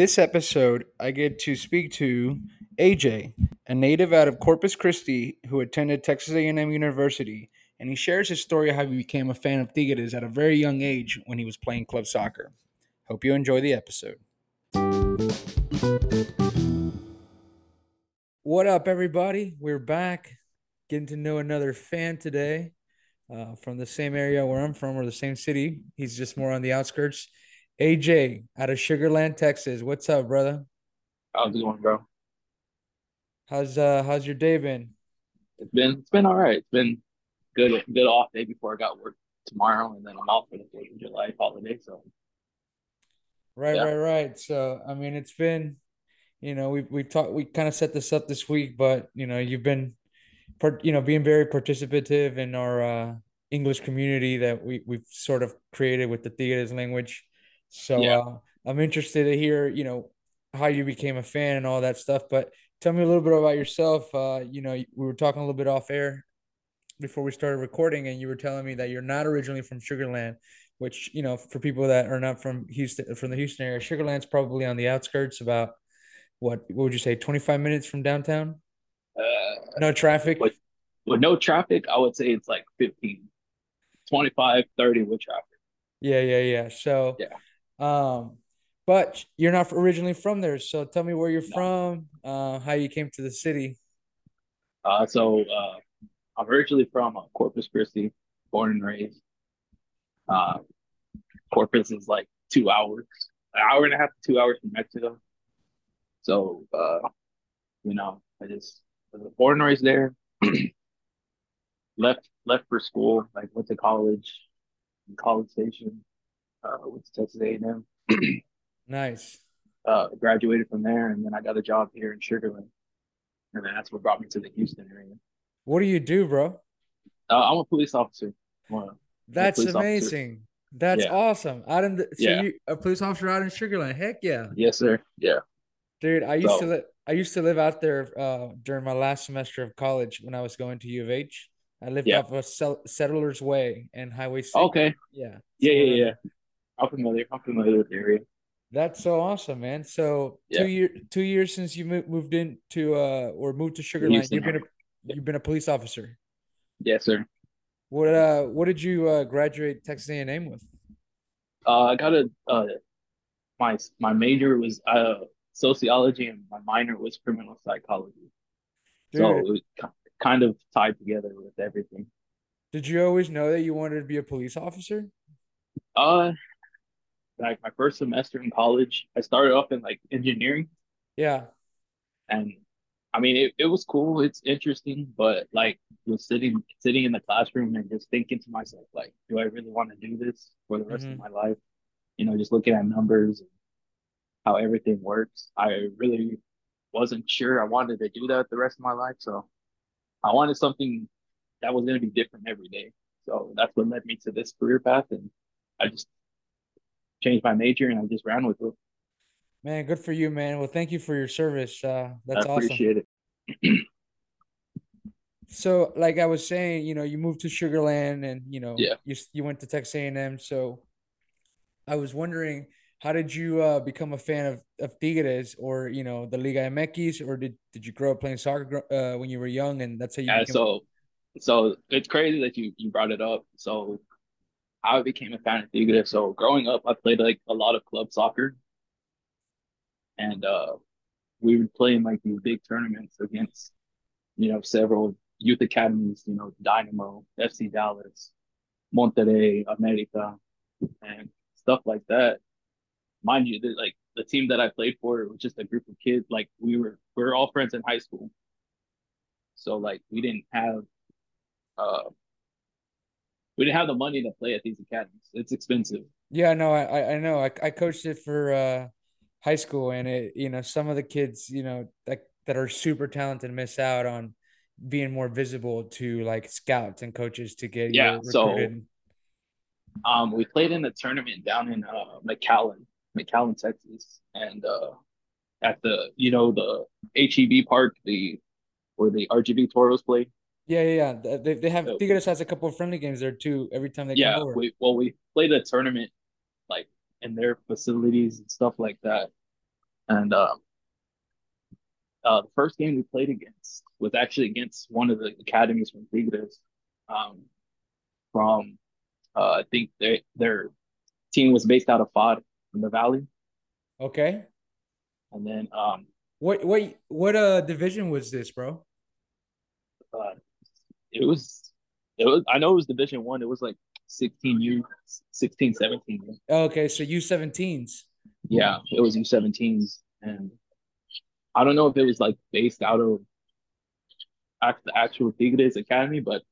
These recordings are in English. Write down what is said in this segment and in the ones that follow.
This episode, I get to speak to AJ, a native out of Corpus Christi who attended Texas A&M University, and he shares his story of how he became a fan of Tigres at a very young age when he was playing club soccer. Hope you enjoy the episode. What up, everybody? We're back getting to know another fan today uh, from the same area where I'm from or the same city. He's just more on the outskirts. AJ out of Sugarland, Texas. What's up, brother? How's it going, bro? How's uh how's your day been? It's been it's been all right. It's been good good off day before I got work tomorrow, and then I'm off for the Fourth of July holiday. So Right, yeah, right, right. So I mean, it's been, you know, we we talked, we kind of set this up this week, but you know, you've been, you know, being very participative in our uh, English community that we we've sort of created with the Tigres language. So yeah. uh, I'm interested to hear, you know, how you became a fan and all that stuff. But tell me a little bit about yourself. Uh, you know, we were talking a little bit off air before we started recording, and you were telling me that you're not originally from Sugarland, which you know, for people that are not from Houston, from the Houston area, Sugarland's probably on the outskirts, about what what would you say, 25 minutes from downtown? Uh, No traffic. with with no traffic, I would say it's like 15, 25, 30 with traffic. Yeah, yeah, yeah. So, Yeah. Um, but you're not originally from there. So tell me where you're No. from, uh, how you came to the city. Uh, so uh, I'm originally from uh, Corpus Christi, born and raised. Uh, Corpus is like two hours, an hour and a half to two hours from Mexico. So uh, you know, I just was born and raised there. left left for school, like went to college, College Station, uh, went to Texas A&M, Nice. uh, graduated from there, and then I got a job here in Sugarland, and then that's what brought me to the Houston area. What do you do, bro? Uh, I'm a police officer. A, That's police officer. amazing. That's Yeah, awesome. Out in the, so yeah, you a police officer out in Sugarland. Heck yeah. yes, sir. Yeah. Dude, I used to So, live I used to live out there uh during my last semester of college when I was going to U of H. I lived yeah. off of Settlers Way and Highway 6. Okay. Yeah, Yeah, somewhere yeah, yeah. I'm familiar. I'm familiar with the area. That's so awesome, man. So two Yeah. year two years since you moved moved into uh or moved to The Sugarland, you've been a you've been a police officer. Yes, sir. What uh what did you uh graduate Texas A&M with? Uh, I got a uh, my my major was uh sociology and my minor was criminal psychology. So it was kind of tied together with everything. did you always know that you wanted to be a police officer? Uh, like my first semester in college, I started off in like engineering, Yeah. and I mean it, it was cool. It's interesting, but like was sitting sitting in the classroom and just thinking to myself, like, do I really want to do this for the rest of Mm-hmm. my life? You know, just looking at numbers and how everything works. I really wasn't sure I wanted to do that the rest of my life, so I wanted something that was going to be different every day. So that's what led me to this career path, and I just changed my major and I just ran with it. Man, good for you, man. Well, thank you for your service. Uh, I that's awesome. appreciate it. So, like I was saying, you know, you moved to Sugarland, and you know, Yeah. you you went to Texas A&M. So, I was wondering, how did you uh, become a fan of of Tigres or you know the Liga MX, or did did you grow up playing soccer uh, when you were young, and that's how you Yeah, became? so so it's crazy that you you brought it up. So I became a fan of Tigres. So growing up, I played like a lot of club soccer, and uh, we would play in like these big tournaments against you know several youth academies. You know, Dynamo, FC Dallas, Monterrey, America, and stuff like that. Mind you, that like the team that I played for was just a group of kids. Like we were we were all friends in high school, so like we didn't have uh we didn't have the money to play at these academies. It's expensive. Yeah, no, I I I know. I I coached it for uh, high school, and it you know some of the kids you know that that are super talented miss out on being more visible to like scouts and coaches to get Yeah, you so recruited. um we played in a tournament down in uh McAllen, McAllen, Texas, and uh at the you know the HEB park, the where the RGV Toros play. Yeah, yeah, yeah. They they have So, Tigres has a couple of friendly games there too every time they come yeah, over. we well we played a tournament like in their facilities and stuff like that. And um, uh, the first game we played against was actually against one of the academies from Tigres. Um, from uh, I think they, their team was based out of FAD in the Valley. Okay. And then um, what what what uh division was this, bro? Uh, it was it was I know it was Division One. It was like 16 U 16 17. Okay, so U17s. Yeah, it was U17s and I don't know if it was like based out of the actual Tigres Academy, but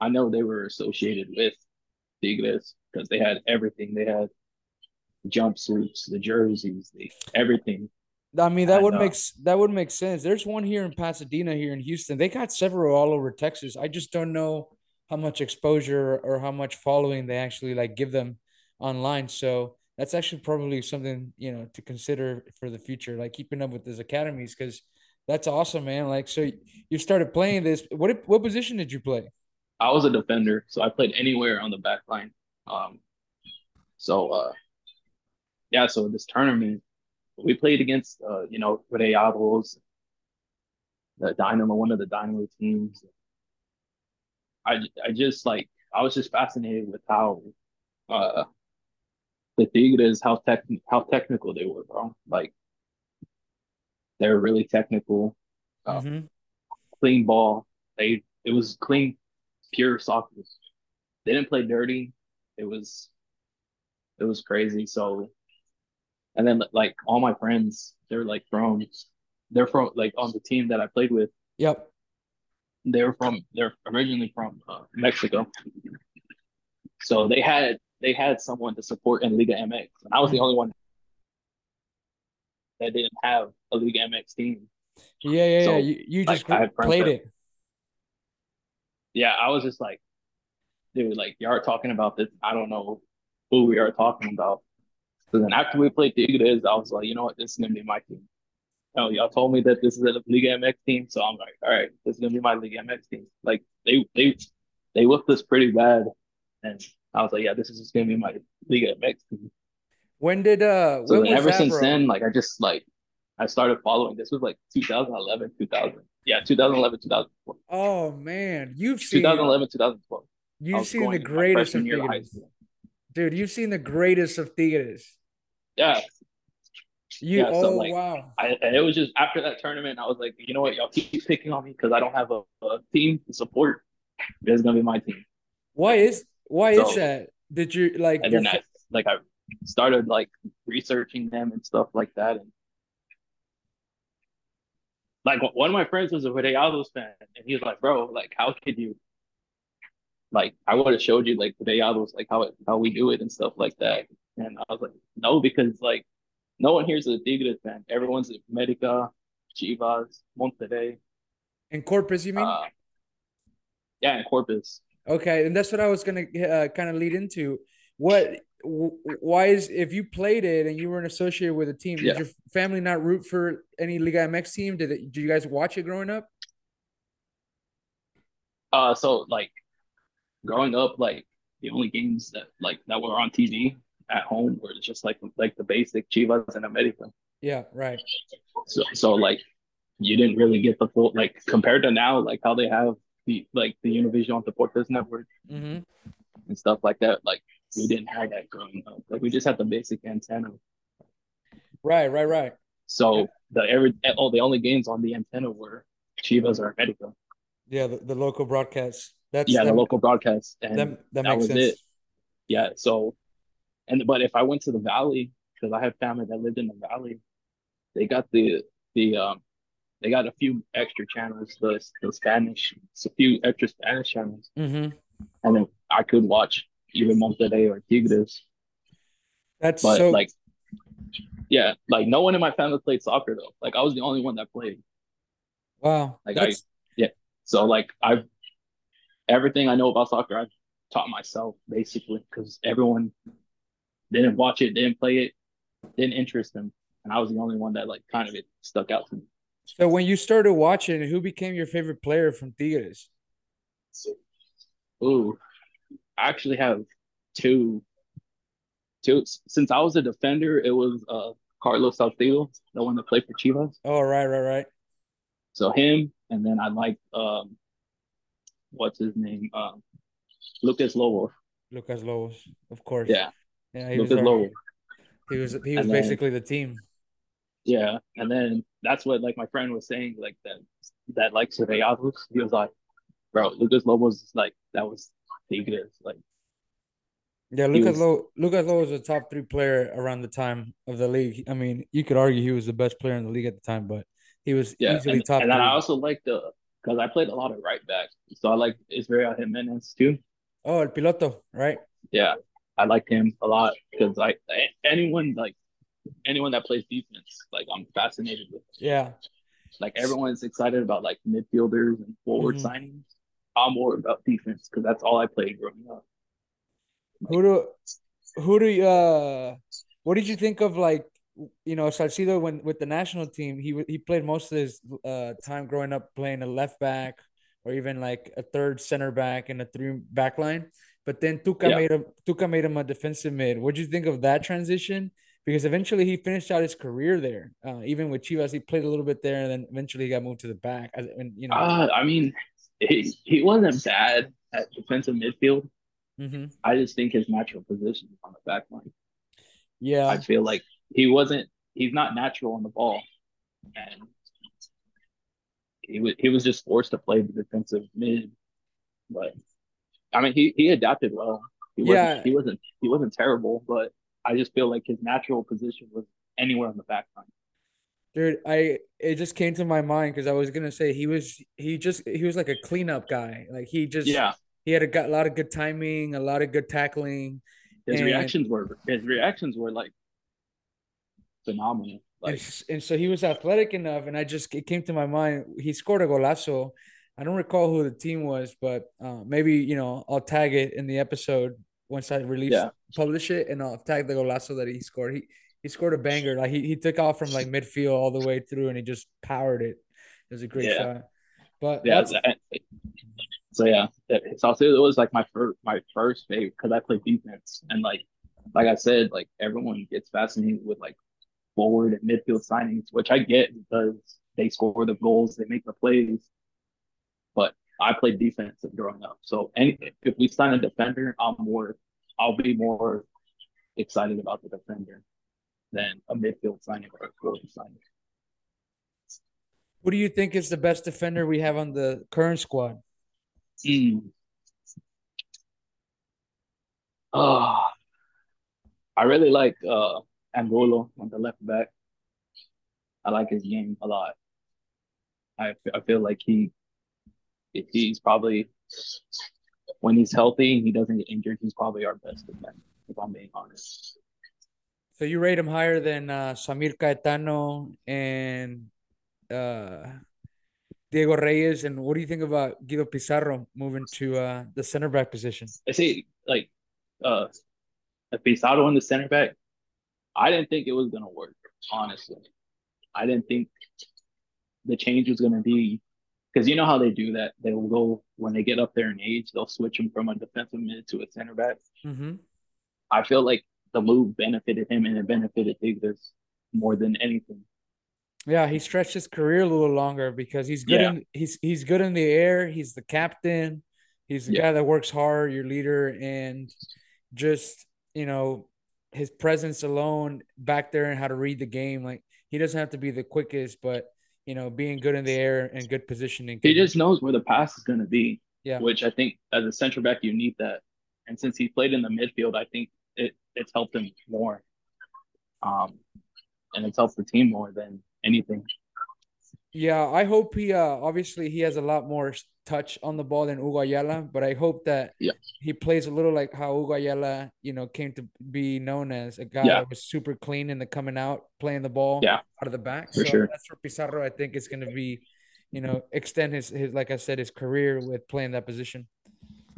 I know they were associated with Tigres because they had everything. They had jumpsuits, the jerseys, the everything. I mean that and, would uh, make that would make sense. There's one here in Pasadena, here in Houston. They got several all over Texas. I just don't know how much exposure or how much following they actually like give them online. So that's actually probably something you know to consider for the future, like keeping up with these academies, because that's awesome, man. Like, so you started playing this. What what position did you play? I was a defender, so I played anywhere on the back line. Um, so uh, yeah, so this tournament we played against uh, you know Rayados, the Dynamo, one of the Dynamo teams. I I just like I was just fascinated with how uh the Tigres how tech how technical they were, bro. Like they're really technical. Uh, mm-hmm. Clean ball. They it was clean, pure soccer. They didn't play dirty. It was it was crazy. So and then like all my friends, they're like from they're from like on the team that I played with. Yep. They're from they're originally from uh, Mexico. So they had they had someone to support in Liga MX, and I was the only one that didn't have a Liga MX team. Yeah, yeah, so, yeah. You, you just like, played it. Yeah, I was just like, dude, like you are talking about this. I don't know who we are talking about. So then after we played the Tigres, I was like, you know what, this is gonna be my team. Know, y'all told me that this is a Liga MX team, so I'm like, all right, this is gonna be my Liga MX team. Like they they they looked us pretty bad, and I was like, yeah, this is just gonna be my Liga MX team. When did uh? So ever since bro? then, like I just like I started following. This was like 2011, 2000. Yeah, 2011, 2012. Oh man, you've seen 2011, 2012. You've seen the greatest of Tigres. Dude, you've seen the greatest of Tigres. Yeah. You yeah, oh so like, wow. I, it was just after that tournament, I was like, you know what, y'all keep picking on me because I don't have a, a team to support. It's gonna be my team. Why is why so, is that? Did you like? And then I, like I started like researching them and stuff like that, and like one of my friends was a Rayados fan, and he was like, "Bro, like, how could you?" Like, I would have showed you like Rayados, like how it, how we do it and stuff like that. And I was like, no, because like no one here's a Tigres fan. Everyone's at America, Chivas, Monterrey. And Corpus, you mean? Uh, yeah, in Corpus. Okay, and that's what I was gonna uh, kind of lead into. What? Why is if you played it and you weren't associated with a team, yeah. did your family not root for any Liga MX team? Did it, did you guys watch it growing up? Uh, so like growing up, like the only games that like that were on TV at home were just like like the basic Chivas and America. Yeah, right. So so like you didn't really get the full like compared to now, like how they have the like the Univision Deportes network mm-hmm. and stuff like that. Like we didn't have that growing up. Like we just had the basic antenna. Right, right, right. So yeah. the every oh the only games on the antenna were Chivas or America. Yeah, the, the local broadcast. That's yeah, the local broadcast, and that, that, that was sense. it. Yeah, so, and but if I went to the valley because I had family that lived in the valley, they got the the um they got a few extra channels, the, the Spanish, a few extra Spanish channels. Mm-hmm. And then I could watch even Monterrey or Tigres. That's but so... like, yeah, like no one in my family played soccer though. Like I was the only one that played. Wow. Like That's... I, yeah. So like I've everything I know about soccer, I've taught myself basically because everyone didn't watch it, didn't play it, didn't interest them, and I was the only one that like kind of it stuck out to me. So when you started watching, who became your favorite player from Tigres? Ooh, I actually have two. Two since I was a defender, it was uh Carlos Salcido, the one that played for Chivas. Oh, right, right, right. So him, and then I like um, what's his name? Um, Lucas Lobos. Lucas Lobos, of course. Yeah, yeah. He Lucas was, Lobos. he was he was And then- basically the team. Yeah, and then that's what like my friend was saying, like that that like Rayados. He was like, bro, Lucas Lobos is like that was Tigres. Like Yeah, Lucas was- Lo Lucas Lo was a top three player around the time of the league. I mean, you could argue he was the best player in the league at the time, but he was yeah, easily and, top and then I also like the because I played a lot of right back, so I like Israel Jimenez too. Oh, El Piloto, right? Yeah, I like him a lot because like anyone like anyone that plays defense, like I'm fascinated with. Yeah. Like everyone's excited about like midfielders and forward Mhm. signings. I'm more about defense because that's all I played growing up. Who do who do you uh what did you think of like you know Salcido when with the national team he he played most of his uh time growing up playing a left back or even like a third center back and a three back line but then Tuca Yeah. made him Tuca made him a defensive mid what do you think of that transition because eventually he finished out his career there uh, even with Chivas he played a little bit there and then eventually he got moved to the back as and you know Uh, I mean, he, he wasn't bad at defensive midfield. mhm. I just think his natural position is on the back line. yeah I feel like he wasn't. He's not natural on the ball, and he was he was just forced to play the defensive mid. But I mean, he he adapted well. He wasn't he wasn't he wasn't terrible, but I just feel like his natural position was anywhere on the back line. Dude, I it just came to my mind because I was gonna say he was he just he was like a cleanup guy. Like he just Yeah, he had a, got a lot of good timing, a lot of good tackling. his And- reactions were his reactions were like phenomenal. And, Like and so he was athletic enough, and I just it came to my mind. He scored a golazo. I don't recall who the team was, but uh, maybe you know I'll tag it in the episode once I release Yeah. publish it, and I'll tag the golazo that he scored. He he scored a banger. Like he, he took off from like midfield all the way through, and he just powered it. It was a great Yeah. shot. But yeah. so yeah, it, so it was like my first my first favorite because I played defense and like like I said, like everyone gets fascinated with like forward and midfield signings, which I get because they score the goals, they make the plays. But I played defense growing up, so any if we sign a defender, I'm more I'll be more excited about the defender than a midfield signing or a forward signing. Who do you think is the best defender we have on the current squad? Mm. Oh, I really like uh Angulo on the left back. I like his game a lot. I I feel like he he's probably when he's healthy, he doesn't get injured. He's probably our best defender, if I'm being honest. So you rate him higher than uh, Samir Caetano and uh, Diego Reyes. And what do you think about Guido Pizarro moving to uh, the center back position? I say like uh Pizarro in the center back. I didn't think it was gonna work, honestly. I didn't think the change was gonna be because you know how they do that. They will go when they get up there in age, they'll switch him from a defensive mid to a center back. Mm-hmm. I feel like the move benefited him and it benefited Tigres more than anything. Yeah, he stretched his career a little longer because he's good Yeah. in he's he's good in the air. He's the captain. He's the Yeah. guy that works hard, your leader, and just you know his presence alone back there and how to read the game. Like he doesn't have to be the quickest, but you know being good in the air and good positioning. He just knows where the pass is gonna be. Yeah. Which I think as a center back you need that. And since he played in the midfield, I think it it's helped him more. Um and it's helped the team more than anything. Yeah, I hope he uh obviously he has a lot more touch on the ball than Hugo Ayala, but I hope that Yeah. he plays a little like how Hugo Ayala, you know, came to be known as a guy Yeah. that was super clean in the coming out, playing the ball Yeah. out of the back. For so sure. that's for Pizarro. I think is gonna be, you know, extend his his like I said, his career with playing that position.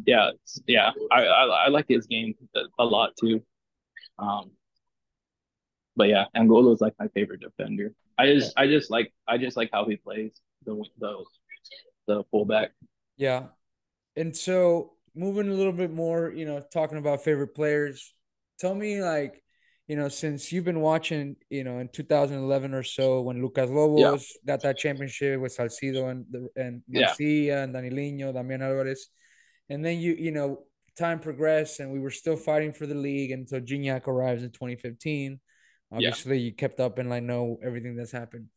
Yeah, yeah. I, I I like his game a, a lot too. Um but yeah, Angulo is like my favorite defender. I just I just like I just like how he plays the the the fullback. Yeah. And so moving a little bit more, you know, talking about favorite players, tell me like, you know, since you've been watching, you know, in 2011 or so, when Lucas Lobos yeah. got that championship with Salcido and and Garcia yeah. and Danilinho, Damian Alvarez, and then you, you know, time progressed and we were still fighting for the league until Gignac arrives in 2015. Obviously, yeah. you kept up and I know everything that's happened.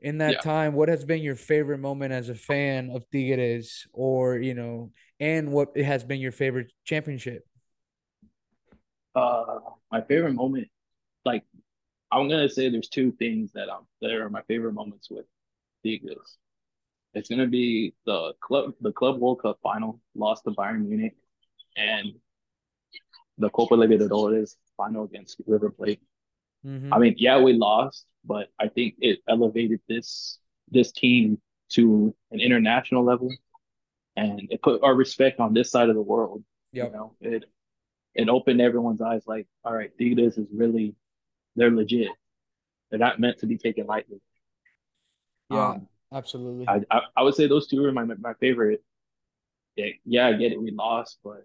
In that time, what has been your favorite moment as a fan of Tigres, or you know, and what has been your favorite championship? Uh, my favorite moment, like I'm gonna say, there's two things that um that are my favorite moments with Tigres. It's gonna be the club the Club World Cup final, lost to Bayern Munich, and the Copa Libertadores final against River Plate. Mm-hmm. I mean, yeah, we lost, but I think it elevated this this team to an international level, and it put our respect on this side of the world. Yep. You know, it it opened everyone's eyes like, all right, Tigres is really, they're legit. They're not meant to be taken lightly. Yeah, um, absolutely. I, I, I would say those two are my my favorite. Yeah, yeah, I get it. We lost, but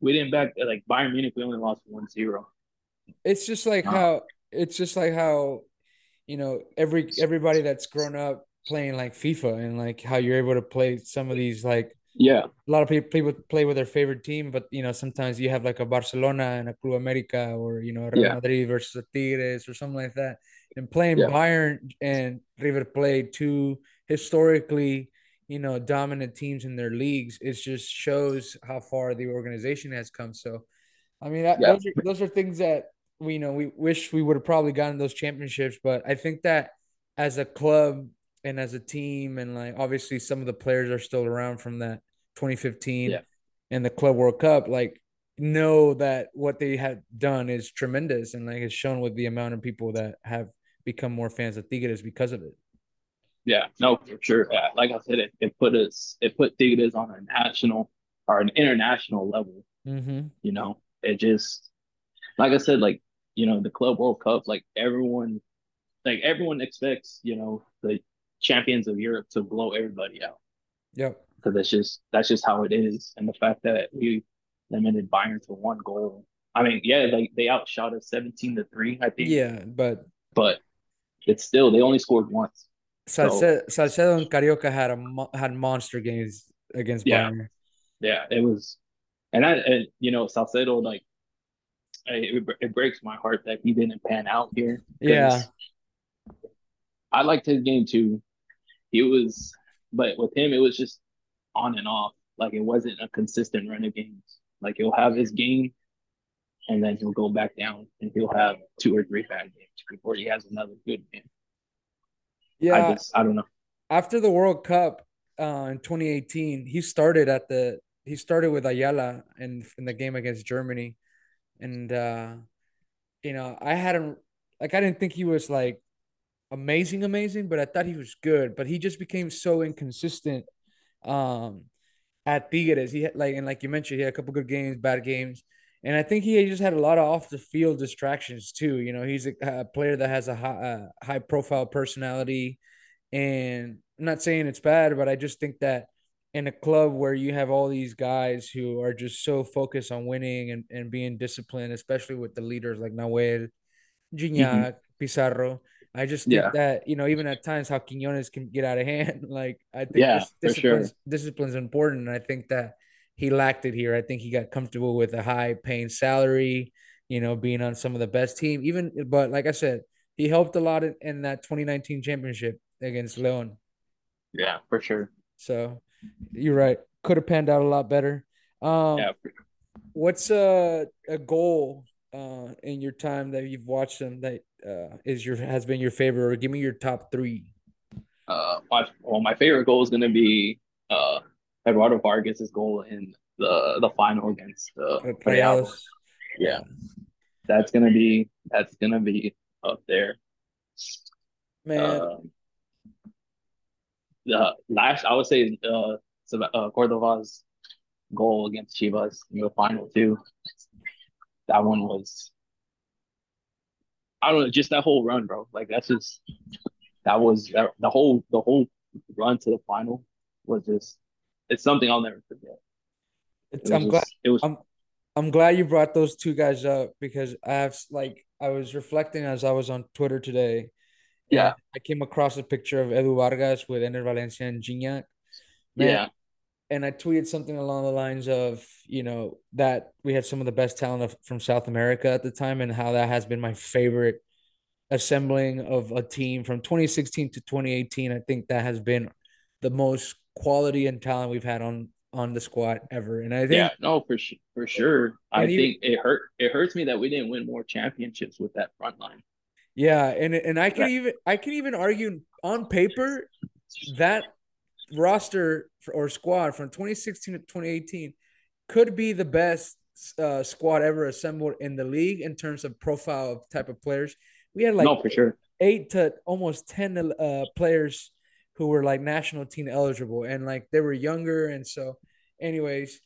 we didn't back like Bayern Munich. We only lost 1-0. It's just like um, how it's just like how you know every everybody that's grown up playing like FIFA and like how you're able to play some of these like yeah. A lot of people play with, play with their favorite team, but you know, sometimes you have like a Barcelona and a Club America or you know, Real yeah. Madrid versus the Tigres or something like that. And playing yeah. Bayern and River Plate, two historically, you know, dominant teams in their leagues, it just shows how far the organization has come. So I mean, that, yeah. those are those are things that we you know we wish we would have probably gotten those championships, but I think that as a club and as a team and like obviously some of the players are still around from that 2015 yeah. and the club world cup like know that what they have done is tremendous and like it's shown with the amount of people that have become more fans of tigres because of it yeah no for sure yeah, like i said it, it put us it put tigres on a national or an international level mm-hmm. you know it just like i said like you know the club world cup like everyone like everyone expects you know the champions of Europe to blow everybody out. Yep. Because that's just that's just how it is, and the fact that we limited Bayern to one goal. I mean, yeah, like they outshot us seventeen to three. I think. Yeah, but but it's still they only scored once. Salcedo, so, Salcedo and Carioca had a had monster games against yeah, Bayern. Yeah, it was, and I and you know Salcedo like it, it breaks my heart that he didn't pan out here. Yeah, I liked his game too he was, but with him, it was just on and off. Like it wasn't a consistent run of games. Like he'll have his game, and then he'll go back down, and he'll have two or three bad games before he has another good game. Yeah, I just I don't know. After the World Cup uh, in 2018, he started at the he started with Ayala in in the game against Germany, and uh, you know I hadn't like I didn't think he was like amazing, amazing, but I thought he was good. But he just became so inconsistent um, at Tigres. He had like and like you mentioned, he had a couple good games, bad games. And I think he just had a lot of off the field distractions too. You know, he's a, a player that has a high, high profile personality. And I'm not saying it's bad, but I just think that in a club where you have all these guys who are just so focused on winning and, and being disciplined, especially with the leaders like Nahuel, Gignac, mm-hmm. Pizarro, I just think yeah. that you know even at times how Quiñones can get out of hand. Like I think yeah, discipline sure. discipline's important, and I think that he lacked it here. I think he got comfortable with a high paying salary, you know, being on some of the best team. Even but like I said, he helped a lot in, in that 2019 championship against Leon. Yeah, for sure. So you're right. Could have panned out a lot better. Um, yeah. What's a a goal uh, in your time that you've watched them that uh, is your has been your favorite, or give me your top three. Uh, my well, my favorite goal is going to be uh Eduardo Vargas's goal in the the final against uh, Real. Yeah, that's gonna be that's gonna be up there. Man, uh, the last I would say uh, uh Cordova's goal against Chivas in the final too. That one was I don't know, just that whole run, bro. Like that's just that was that, the whole the whole run to the final was just it's something I'll never forget. It I'm just, glad it was. I'm, I'm glad you brought those two guys up because I have like I was reflecting as I was on Twitter today, Yeah, I came across a picture of Edu Vargas with Enner Valencia and Gignac. Man, yeah, and I tweeted something along the lines of, you know, that we had some of the best talent of, from South America at the time, and how that has been my favorite assembling of a team from 2016 to 2018. I think that has been the most quality and talent we've had on on the squad ever. And I think yeah. No, for sure, for sure. I even think it hurt. It hurts me that we didn't win more championships with that front line. Yeah, and and I can even I can even argue on paper that roster or squad from 2016 to 2018 could be the best uh, squad ever assembled in the league in terms of profile of type of players. We had like No, for sure. eight to almost 10 uh, players who were like national team eligible and like they were younger. And so, anyways,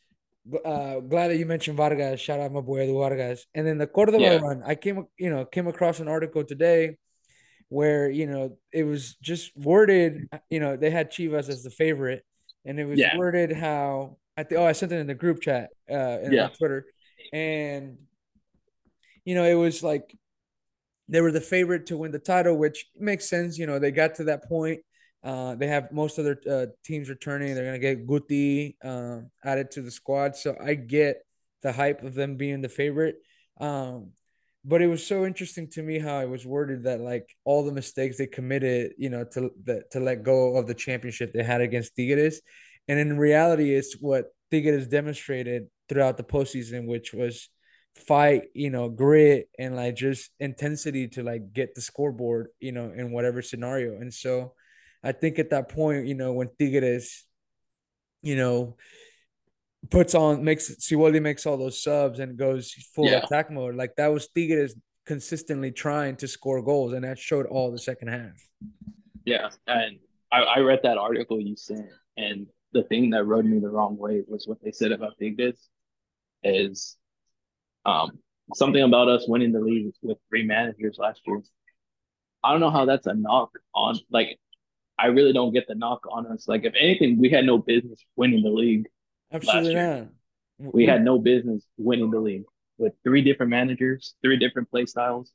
uh, glad that you mentioned Vargas. Shout out my boy Edu Vargas. And then the Cordova Yeah, run, I came, you know, came across an article today where, you know, it was just worded, you know, they had Chivas as the favorite. And it was yeah, worded how I think, oh, I sent it in the group chat uh, in, yeah, on Twitter. And, you know, it was like they were the favorite to win the title, which makes sense. You know, they got to that point. Uh, they have most of their uh, teams returning. They're gonna get Guti um, added to the squad, so I get the hype of them being the favorite. Um, but it was so interesting to me how it was worded that like all the mistakes they committed, you know, to the, to let go of the championship they had against Tigres, and in reality, it's what Tigres demonstrated throughout the postseason, which was fight, you know, grit and like just intensity to like get the scoreboard, you know, in whatever scenario. And so I think at that point, you know, when Tigres, you know, puts on makes Siboldi makes all those subs and goes full yeah, attack mode, like that was Tigres consistently trying to score goals, and that showed all the second half. yeah. And I, I read that article you sent, and the thing that rubbed me the wrong way was what they said about Tigres is um something about us winning the league with three managers last year. I don't know how that's a knock on like I really don't get the knock on us. Like if anything, we had no business winning the league last Absolutely year. not. We We had no business winning the league with three different managers, three different play styles.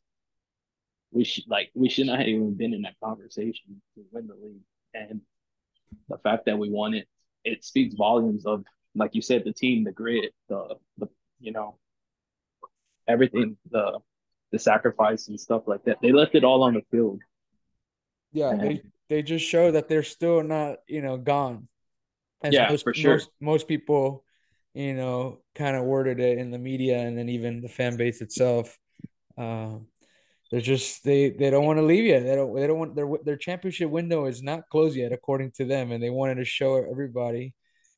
We should like we should not have even been in that conversation to win the league. And the fact that we won it, it speaks volumes of like you said, the team, the grit, the the you know, everything, the the sacrifice and stuff like that. They left it all on the field. yeah, And they they just show that they're still not, you know, gone. As yeah, most for sure. most most people, you know, kind of worded it in the media and then even the fan base itself. Um, they're just they they don't want to leave yet. They don't they don't want their their championship window is not closed yet according to them, and they wanted to show everybody,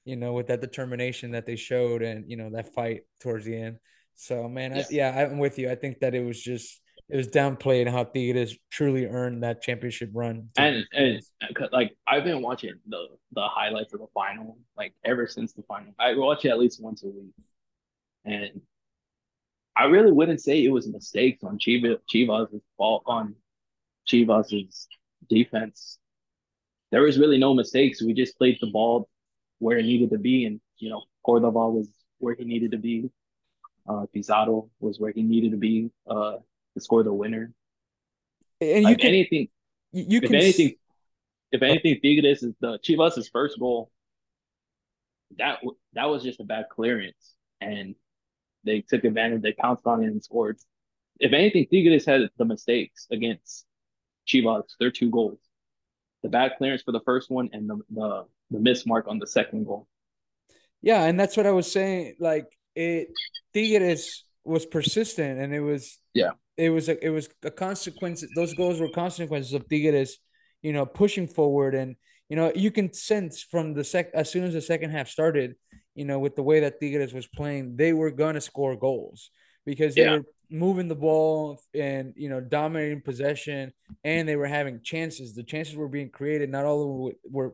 you know, with that determination that they showed and you know that fight towards the end. So man, I, Yeah. yeah, I'm with you. I think that it was just it was downplayed how Tigres truly earned that championship run. And and uh, like I've been watching the the highlights of the final like ever since the final. I watch it at least once a week, and I really wouldn't say it was mistakes on Chivas Chivas' fault on Chivas' defense. There was really no mistakes. We just played the ball where it needed to be, and you know Cordova was where he needed to be. Uh, Pizarro was where he needed to be uh, to score the winner. and you Like can anything, you if can anything, if anything, Tigres is the Chivas' first goal. That that was just a bad clearance, and they took advantage. They pounced on it and scored. If anything, Tigres had the mistakes against Chivas. Their two goals, the bad clearance for the first one, and the the, the miss mark on the second goal. Yeah, and that's what I was saying. Like it, Tigres was persistent, and it was Yeah. it was a, it was a consequence. Those goals were consequences of Tigres, you know, pushing forward, and you know you can sense from the sec as soon as the second half started, you know, with the way that Tigres was playing, they were gonna score goals because they Yeah, were moving the ball and you know dominating possession, and they were having chances. The chances were being created. Not all of them were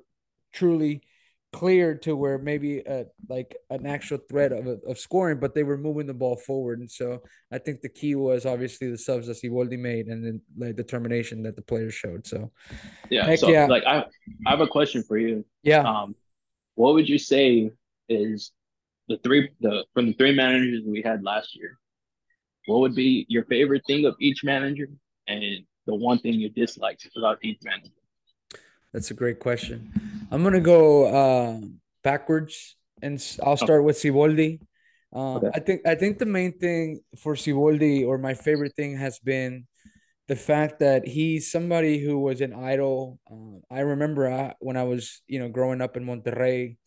truly cleared to where maybe uh like an actual threat of, of scoring, but they were moving the ball forward. And so I think the key was obviously the subs that Siboldi made and then like determination that the players showed. So yeah. So yeah. like I I have a question for you. Yeah. Um, what would you say is the three the from the three managers we had last year, what would be your favorite thing of each manager and the one thing you disliked about each manager? That's a great question. I'm gonna go uh, backwards, and I'll start with Siboldi. Uh, okay. I think I think the main thing for Siboldi, or my favorite thing, has been the fact that he's somebody who was an idol. Uh, I remember I, when I was, you know, growing up in Monterrey,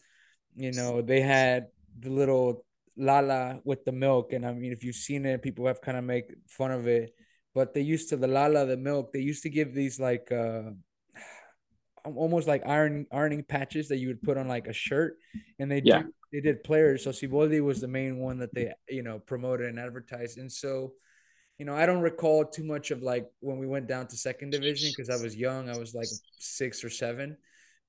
you know, they had the little lala with the milk, and I mean, if you've seen it, people have kind of make fun of it. But they used to the lala, the milk. They used to give these like uh, almost like iron ironing patches that you would put on like a shirt, and they yeah. they did players. So Siboldi was the main one that they you know promoted and advertised, and so you know, I don't recall too much of like when we went down to second division because I was young. I was like six or seven,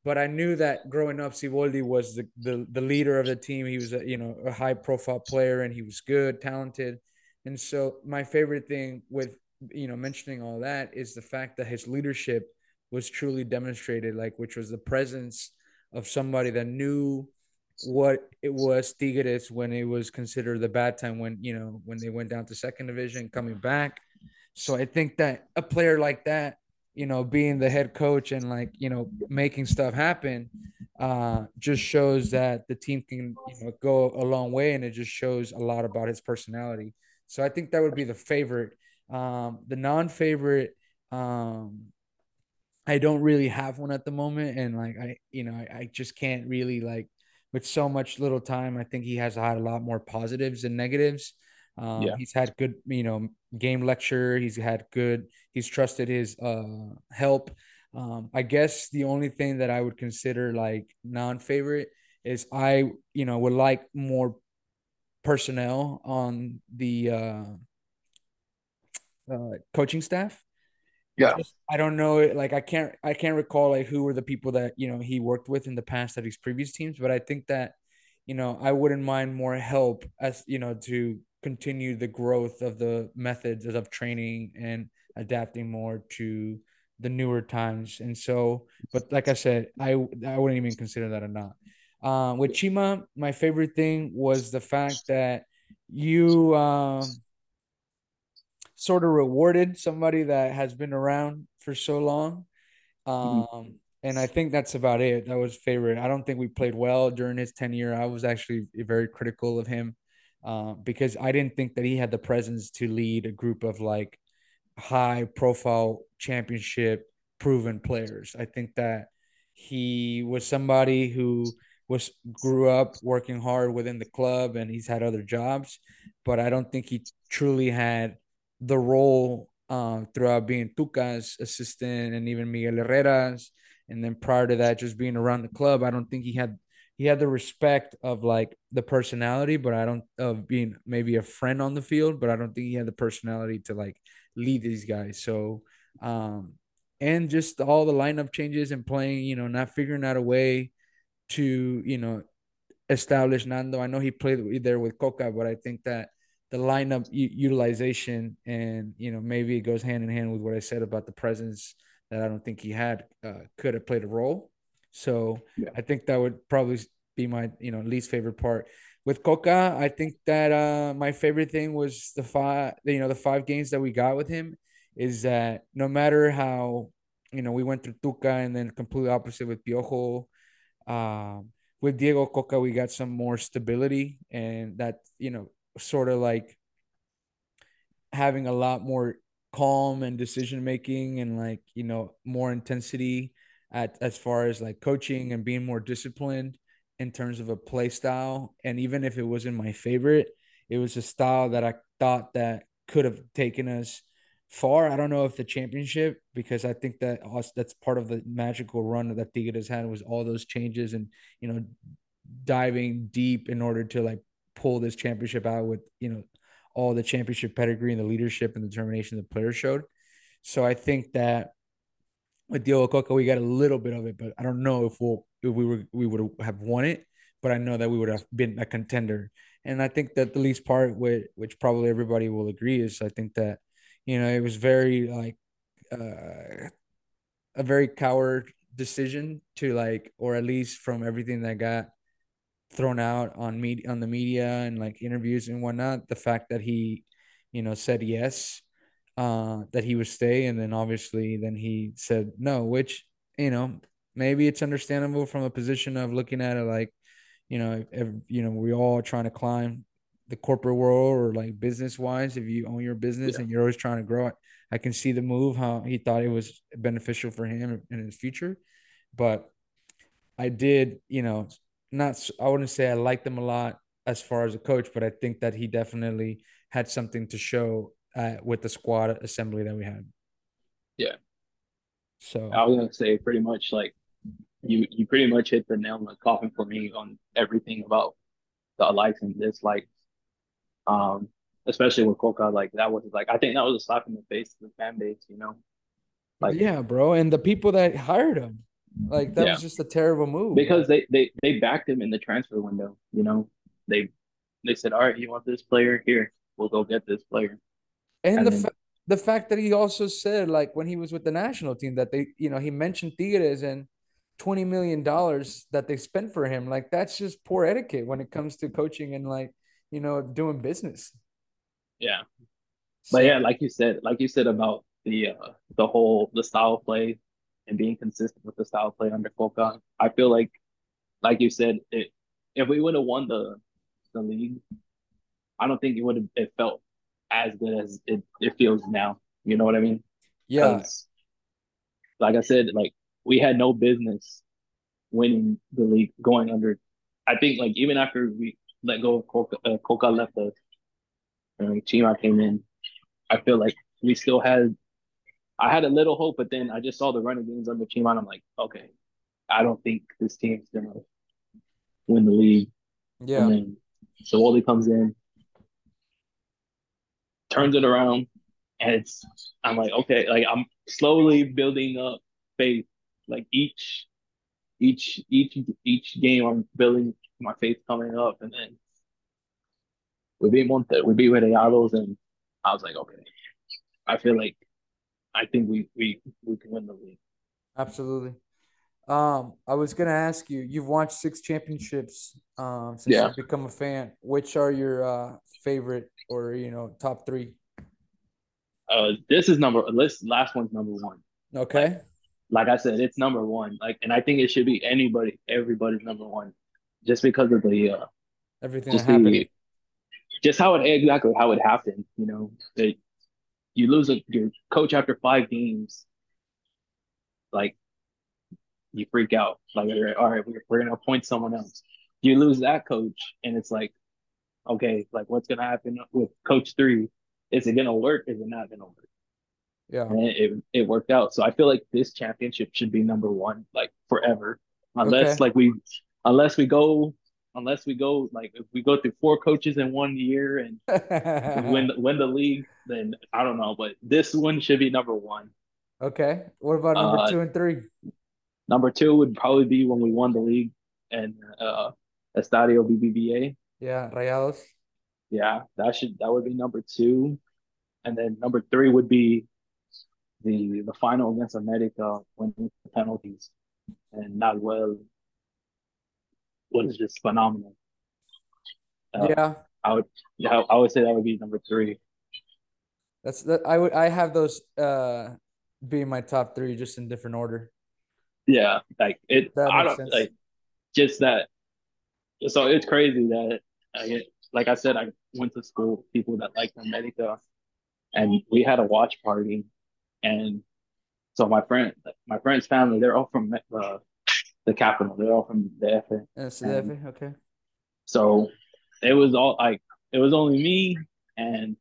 but I knew that growing up, Siboldi was the, the the leader of the team. He was a you know a high profile player and he was good, talented, and so my favorite thing with you know mentioning all that is the fact that his leadership was truly demonstrated, like which was the presence of somebody that knew what it was Tigres when it was considered the bad time when you know when they went down to second division coming back. So I think that a player like that, you know, being the head coach and like you know making stuff happen, uh, just shows that the team can you know go a long way, and it just shows a lot about his personality. So I think that would be the favorite. Um, the non-favorite, um, I don't really have one at the moment, and like I, you know, I, I just can't really like with so much little time, I think he has had a lot more positives than negatives. Um, yeah. He's had good, you know, game lecture. He's had good. He's trusted his uh, help. Um, I guess the only thing that I would consider like non-favorite is I, you know, would like more personnel on the uh, uh, coaching staff. Yeah. Just, I don't know. Like I can't I can't recall like who were the people that you know he worked with in the past at his previous teams, but I think that you know I wouldn't mind more help as you know to continue the growth of the methods of training and adapting more to the newer times. And so, but like I said, I I wouldn't even consider that a not. Um, with Chima, my favorite thing was the fact that you um, sort of rewarded somebody that has been around for so long. Mm-hmm. Um, and I think that's about it. That was favorite. I don't think we played well during his tenure. I was actually very critical of him uh, because I didn't think that he had the presence to lead a group of like high profile championship proven players. I think that he was somebody who was grew up working hard within the club and he's had other jobs, but I don't think he truly had the role uh, throughout being Tuca's assistant and even Miguel Herrera's, and then prior to that, just being around the club. I don't think he had he had the respect of like the personality, but I don't of being maybe a friend on the field, but I don't think he had the personality to like lead these guys. So, um, and just all the lineup changes and playing, you know, not figuring out a way to you know establish Nando. I know he played there with Cocca, but I think that the lineup utilization and you know maybe it goes hand in hand with what I said about the presence that I don't think he had uh, could have played a role. So yeah. I think that would probably be my you know least favorite part. With Cocca, I think that uh, my favorite thing was the five you know the five games that we got with him is that no matter how you know we went through Tuca and then completely opposite with Piojo. Um, with Diego Cocca, we got some more stability, and that you know sort of like having a lot more calm and decision making and like you know more intensity at as far as like coaching and being more disciplined in terms of a play style. And even if it wasn't my favorite it was a style that i thought that could have taken us far. I don't know if the championship because i think that us that's part of the magical run that tigres had was all those changes and you know diving deep in order to like pull this championship out with you know all the championship pedigree and the leadership and determination the players showed. So I think that with Diego Cocca, we got a little bit of it, but I don't know if we'll if we were we would have won it, but I know that we would have been a contender. And I think that the least part, with which probably everybody will agree, is I think that you know it was very like uh, a very coward decision to like, or at least from everything that got thrown out on media on the media and like interviews and whatnot. The fact that he, you know, said yes, uh, that he would stay, and then obviously then he said no, which you know maybe it's understandable from a position of looking at it like, you know, if, you know we all trying to climb the corporate world or like business wise. If you own your business yeah. and you're always trying to grow it, I can see the move how he thought it was beneficial for him in his future, but I did, you know, not I wouldn't say I liked him a lot as far as a coach, but I think that he definitely had something to show uh, with the squad assembly that we had. Yeah. So I was gonna say pretty much like you you pretty much hit the nail in the coffin for me on everything about the likes and dislikes. Um, especially with Cocca, like that was like I think that was a slap in the face to the fan base, you know. Like yeah, bro, and the people that hired him, like that yeah. was just a terrible move. Because they they they backed him in the transfer window. You know, they they said, "All right, you want this player? Here, we'll go get this player." And, and the then, fa- the fact that he also said, like when he was with the national team, that they, you know, he mentioned Tigres and twenty million dollars that they spent for him. Like that's just poor etiquette when it comes to coaching and like you know doing business. Yeah, so, but yeah, like you said, like you said about the uh, the whole the style of play and being consistent with the style of play under Cocca. I feel like, like you said, it, if we would have won the the league, I don't think it would have it felt as good as it, it feels now. You know what I mean? Yeah. Like I said, like we had no business winning the league going under. I think like even after we let go of Cocca, uh, Cocca left us, and Chima came in, I feel like we still had I had a little hope, but then I just saw the running games under Chima, and I'm like, okay, I don't think this team's gonna win the league. Yeah. Then Siboldi comes in, turns it around, and it's I'm like, okay, like I'm slowly building up faith. Like each each each each game I'm building my faith coming up and then we beat Monte, we beat Rayados and I was like, okay. I feel like I think we we we can win the league. Absolutely. Um, I was gonna ask you. You've watched six championships um, since yeah. you've become a fan. Which are your uh, favorite or you know top three? Uh, this is number. This last one's number one. Okay. Like, like I said, it's number one. Like, and I think it should be anybody, everybody's number one, just because of the uh, everything just that happened. The, just how it exactly how it happened. You know, that you lose a, your coach after five games, like you freak out. Like, all right, we're, we're gonna appoint someone else. You lose that coach, and it's like, okay, like what's gonna happen with coach three? Is it gonna work? Is it not gonna work? Yeah, and it, it worked out. So I feel like this championship should be number one, like forever, unless okay. like we, unless we go unless we go like if we go through four coaches in one year and win win the league, then I don't know. But this one should be number one. Okay. What about number uh, two and three? Number two would probably be when we won the league and uh Estadio BBVA. Yeah, Rayados. Yeah, that should that would be number two, and then number three would be the the final against America winning the penalties, and Nahuel was just phenomenal. Uh, yeah, I would. Yeah, I would say that would be number three. That's that. I would. I have those uh being my top three, just in different order. Yeah, like it. I don't sense. like just that. So it's crazy that I get. Like I said, I went to school with people that like America, and we had a watch party, and so my friend, my friend's family, they're all from uh, the capital. They're all from the FA. That's the FA. Okay. So it was all like it was only me and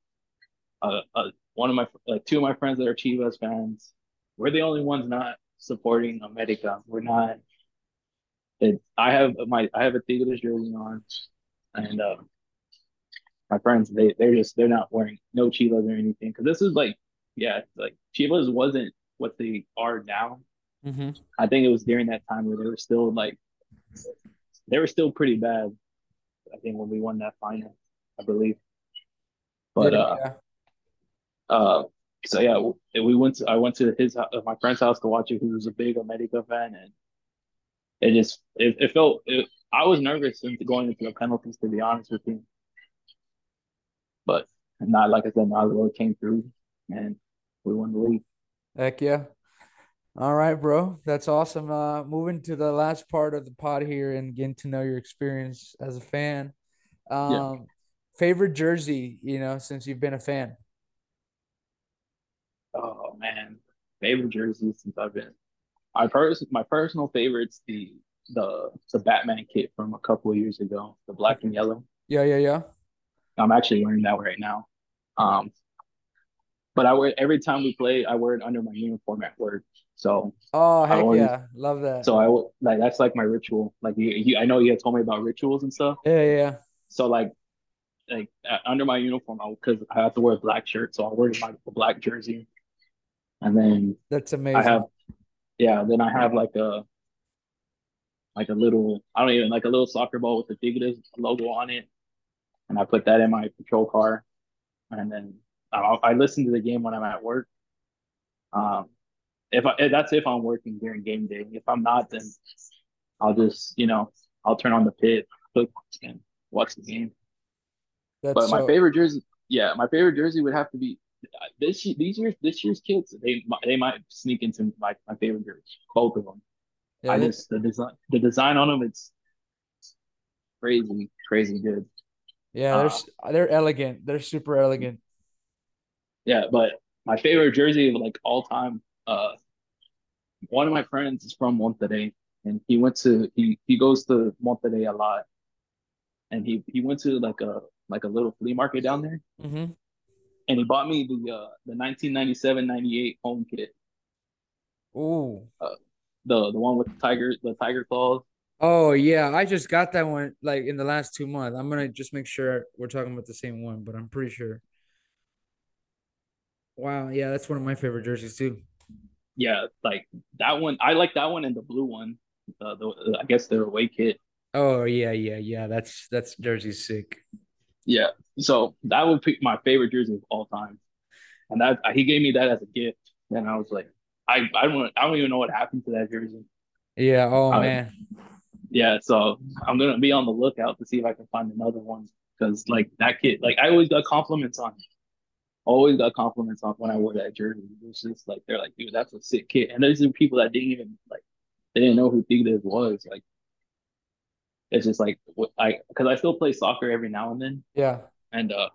uh, uh, one of my like two of my friends that are Chivas fans. We're the only ones not supporting America. We're not. It, I have my I have a Tigres jersey on, and uh, my friends they they're just they're not wearing no Chivas or anything because this is like yeah like Chivas wasn't what they are now Mm-hmm. I think it was during that time where they were still like they were still pretty bad. I think when we won that final, I believe. But yeah, uh, yeah. uh, so yeah, we went to I went to his uh, my friend's house to watch it. Who was a big America fan, and it just it, it felt it, I was nervous into going into the penalties to be honest with you, but not like I said, not really came through, and we won the league. Heck yeah. All right, bro. That's awesome. Uh, moving to the last part of the pod here and getting to know your experience as a fan. Um, yeah. favorite jersey, you know, since you've been a fan. Oh man, favorite jersey since I've been. I pers- my personal favorite's the the the Batman kit from a couple of years ago, the black and yellow. Yeah, yeah, yeah. I'm actually wearing that right now. Um, but I wear every time we play, I wear it under my uniform at work. So oh heck always, yeah, love that. So I like that's like my ritual. Like you, you, I know you had told me about rituals and stuff. Yeah, yeah. So like, like uh, under my uniform, because I, I, have to wear a black shirt, so I wear my black jersey, and then that's amazing. I have, yeah. Then I have like a, like a little, I don't even like a little soccer ball with the Tigres logo on it, and I put that in my patrol car, and then I, I listen to the game when I'm at work. Um, if I that's if I'm working during game day. If I'm not, then I'll just you know I'll turn on the pit, cook, and watch the game. That's but my so... favorite jersey, yeah, my favorite jersey would have to be this these years this year's kids. They they might sneak into my, my favorite jersey, both of them. Yeah, I just the design the design on them it's crazy crazy good. Yeah, they're uh, they're elegant. They're super elegant. Yeah, but my favorite jersey like all time uh, one of my friends is from Monterrey, and he went to he he goes to Monterrey a lot, and he he went to like a like a little flea market down there, mm-hmm. and he bought me the uh the 1997-98 home kit. Ooh. Uh, the the one with the tiger the tiger claws. Oh yeah, I just got that one like in the last two months. I'm gonna just make sure we're talking about the same one, but I'm pretty sure. Wow, yeah, that's one of my favorite jerseys too yeah, like that one. I like that one and the blue one. Uh, the I guess the away kit. Oh yeah, yeah, yeah. That's that's jersey sick. Yeah, so that would be my favorite jersey of all time, and that he gave me that as a gift, and I was like, I I don't I don't even know what happened to that jersey. Yeah. Oh uh, man. Yeah. So I'm gonna be on the lookout to see if I can find another one because like that kid, like I always got compliments on always got compliments on when I wore that jersey. It was just like they're like, dude, that's a sick kid. And there's people that didn't even like they didn't know who Tigres was. Like it's just like I because I still play soccer every now and then. Yeah. And uh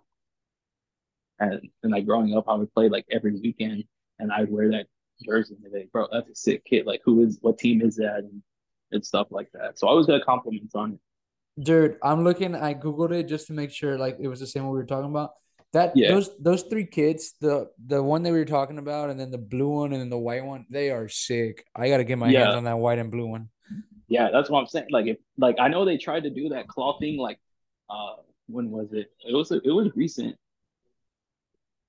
and and like growing up I would play like every weekend and I'd wear that jersey and they bro, that's a sick kid. Like who is what team is that and, and stuff like that. So I always got compliments on it. Dude, I'm looking I googled it just to make sure like it was the same what we were talking about. That yeah. those those three kids, the the one that we were talking about, and then the blue one, and then the white one, they are sick. I gotta get my yeah. hands on that white and blue one. Yeah, that's what I'm saying. Like if like I know they tried to do that claw thing. Like, uh, when was it? It was it was recent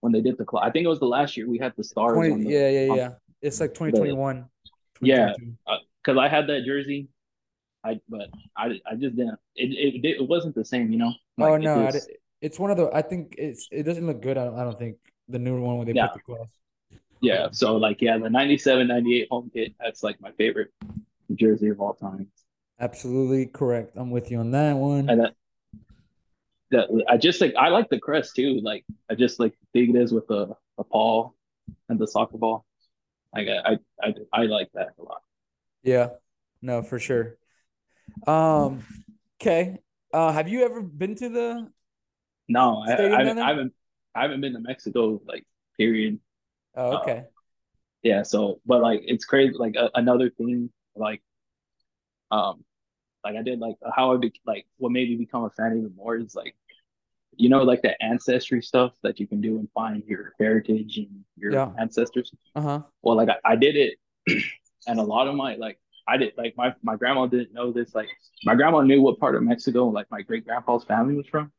when they did the claw. I think it was the last year we had the stars. 20, the, yeah, yeah, yeah. It's like 2021. yeah, because uh, I had that jersey. I but I I just didn't. It it, it wasn't the same, you know. Like, oh no, was, it's one of the. I think it's. It doesn't look good. I don't, I don't think the newer one where they yeah. put the claws. Yeah. So like yeah, the 97, 98 home kit. That's like my favorite jersey of all time. Absolutely correct. I'm with you on that one. And that, that I just like I like the crest too. Like I just like think it is with the a paw and the soccer ball. Like I, I I like that a lot. Yeah. No, for sure. Um. Okay. Uh, have you ever been to the no, I, I, haven't, I, haven't. I haven't been to Mexico like period. Oh, okay. Uh, yeah. So, but like, it's crazy. Like another thing, like, um, like I did like how I be like what made me become a fan even more is like, you know, like the ancestry stuff that you can do and find your heritage and your yeah. ancestors. Uh huh. Well, like I, I did it, and a lot of my like I did like my my grandma didn't know this. Like my grandma knew what part of Mexico like my great grandpa's family was from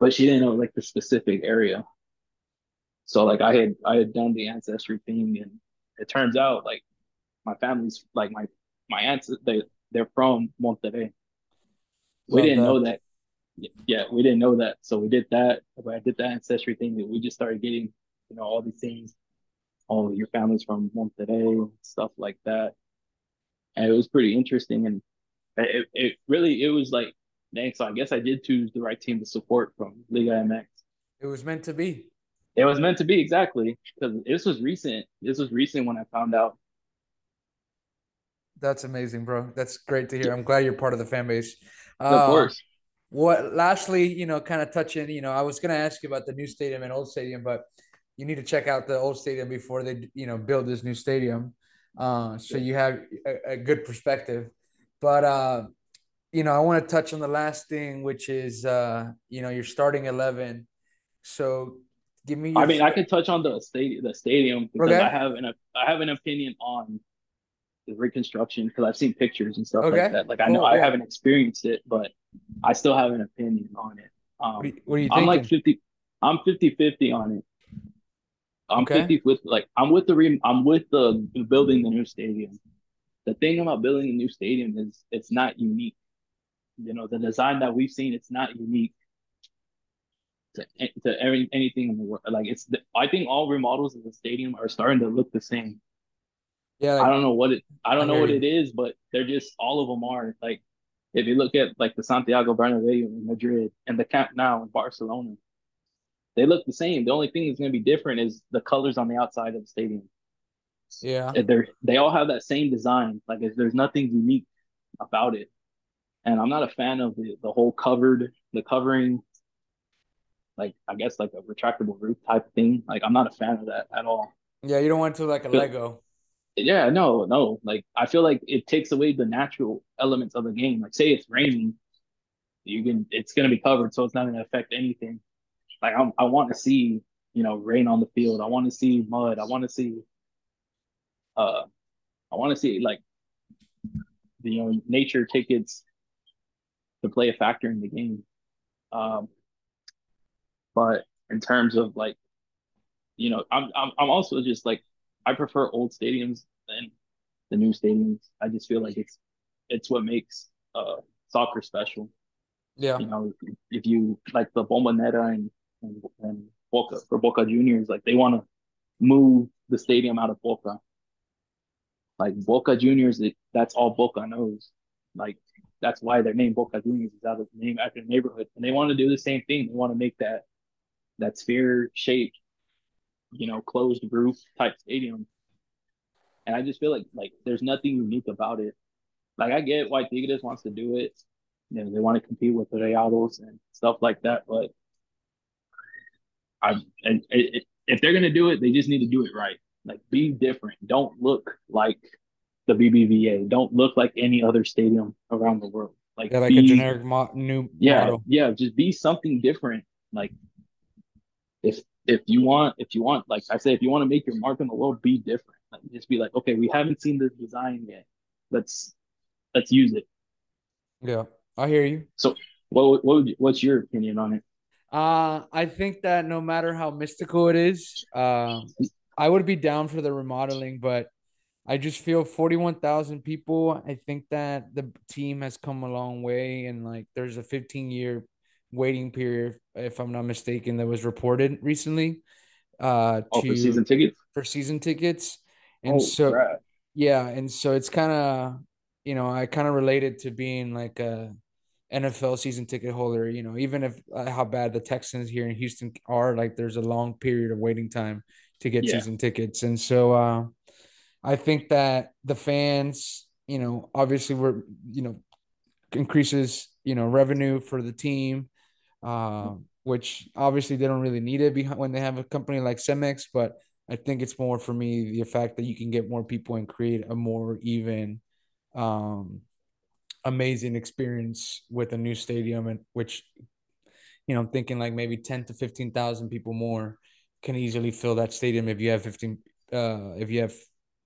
but she didn't know like the specific area. So like I had I had done the ancestry thing, and it turns out like my family's like my my aunts they they're from Monterrey. We Love didn't that. know that. Yeah, we didn't know that. So we did that. I did that ancestry thing. We just started getting, you know, all these things. All your family's from Monterrey, stuff like that. And it was pretty interesting. And it, it really it was like dang. So I guess I did choose the right team to support from Liga MX. It was meant to be. It was meant to be exactly because this was recent. This was recent when I found out. That's amazing, bro. That's great to hear. I'm glad you're part of the fan base. Uh, of course. What lastly, you know, kind of touching, you know, I was gonna ask you about the new stadium and old stadium, but you need to check out the old stadium before they, you know, build this new stadium. Uh, so you have a, a good perspective. But uh, you know, I want to touch on the last thing, which is uh, you know, you're starting eleven. So give me. I mean, I can touch on the stadium, the stadium because okay. I have an I have an opinion on the reconstruction because I've seen pictures and stuff okay. like that. Like I know I haven't experienced it, but I still have an opinion on it. Um, what, are you, what are you I'm like 50, I'm 50 50 on it. I'm okay. 50 with like, I'm with the, re, I'm with the building the new stadium. The thing about building a new stadium is it's not unique. You know, the design that we've seen, it's not unique to, to every, anything in the world. Like it's, the, I think all remodels of the stadium are starting to look the same. Yeah, like, I don't know what it. I don't I know what you. it is, but they're just all of them are like if you look at like the Santiago Bernabeu in Madrid and the Camp Nou in Barcelona, they look the same. The only thing that's going to be different is the colors on the outside of the stadium. Yeah, they're they all have that same design. Like there's nothing unique about it, and I'm not a fan of the the whole covered the covering. Like I guess like a retractable roof type thing. Like I'm not a fan of that at all. Yeah, you don't want to like a Lego yeah, no, no. Like I feel like it takes away the natural elements of the game. Like say it's raining, you can it's gonna be covered, so it's not gonna affect anything. Like I'm, I want to see, you know, rain on the field. I want to see mud. I want to see, uh, I want to see like, you know, nature tickets to play a factor in the game. Um, but in terms of like, you know, I'm, I'm, I'm also just like I prefer old stadiums than the new stadiums. I just feel like it's it's what makes uh, soccer special. Yeah. You know, if you like the Bombonera and, and, and Boca for Boca Juniors, like they want to move the stadium out of Boca. Like Boca Juniors, it, that's all Boca knows. Like that's why their name Boca Juniors is out of the name after the neighborhood, and they want to do the same thing. They want to make that that sphere shape you know, closed roof type stadium. And I just feel like like there's nothing unique about it. Like I get why Tigres wants to do it. You know, they want to compete with the Rayados and stuff like that, but I and if they're gonna do it, they just need to do it right. Like be different. Don't look like the BBVA. Don't look like any other stadium around the world. Like yeah, like be, a generic mo- new yeah, model. Yeah, just be something different. Like if if you want, if you want, like I say, if you want to make your mark in the world, be different. Like, just be like, okay, we haven't seen this design yet. Let's let's use it. Yeah, I hear you. So, what what you, what's your opinion on it? Uh, I think that no matter how mystical it is, uh, I would be down for the remodeling, but I just feel 41,000 people. I think that the team has come a long way, and like there's a 15 year waiting period, if I'm not mistaken, that was reported recently. Uh, oh, to, for season tickets. For season tickets, and oh, so crap. yeah, and so it's kind of you know I kind of related to being like a NFL season ticket holder. You know, even if uh, how bad the Texans here in Houston are, like there's a long period of waiting time to get yeah. season tickets, and so uh, I think that the fans, you know, obviously we're you know increases you know revenue for the team uh, which obviously they don't really need it behind when they have a company like Cemex. But I think it's more for me the fact that you can get more people and create a more even, um, amazing experience with a new stadium, and which, you know, I'm thinking like maybe ten to fifteen thousand people more can easily fill that stadium if you have fifteen. Uh, if you have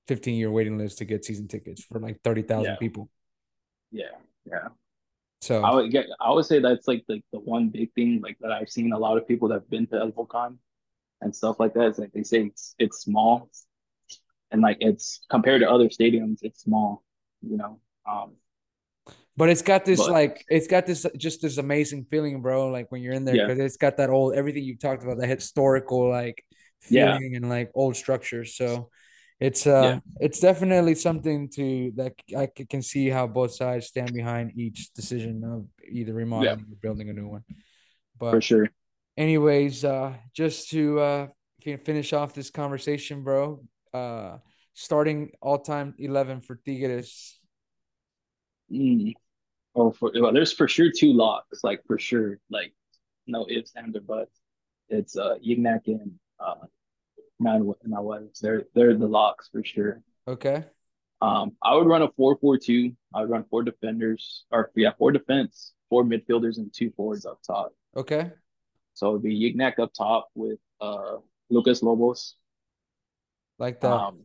15 year waiting list to get season tickets for like 30,000 yeah. people. Yeah. Yeah. So I would get, I would say that's like like the one big thing like that I've seen a lot of people that have been to El Volcan and stuff like that is like they say it's it's small and like it's compared to other stadiums it's small you know um but it's got this but, like it's got this just this amazing feeling bro like when you're in there because yeah. it's got that old everything you talked about the historical like feeling yeah. and like old structures so it's uh Yeah. it's definitely something to that I can see how both sides stand behind each decision of either remodeling or building a new one. But for sure. anyways, uh just to uh finish off this conversation, bro. Uh starting all-time 11 for Tigres. Mm. Oh, for, well, there's for sure two locks, like for sure, like no ifs, ands, or buts. It's uh Gignac and uh Nahuel. They're they're the locks for sure. Okay. Um, I would run a four-four-two. I would run four defenders, or yeah, four defense, four midfielders, and two forwards up top. Okay. So it'd be Gignac up top with uh Lucas Lobos. Like that. Um,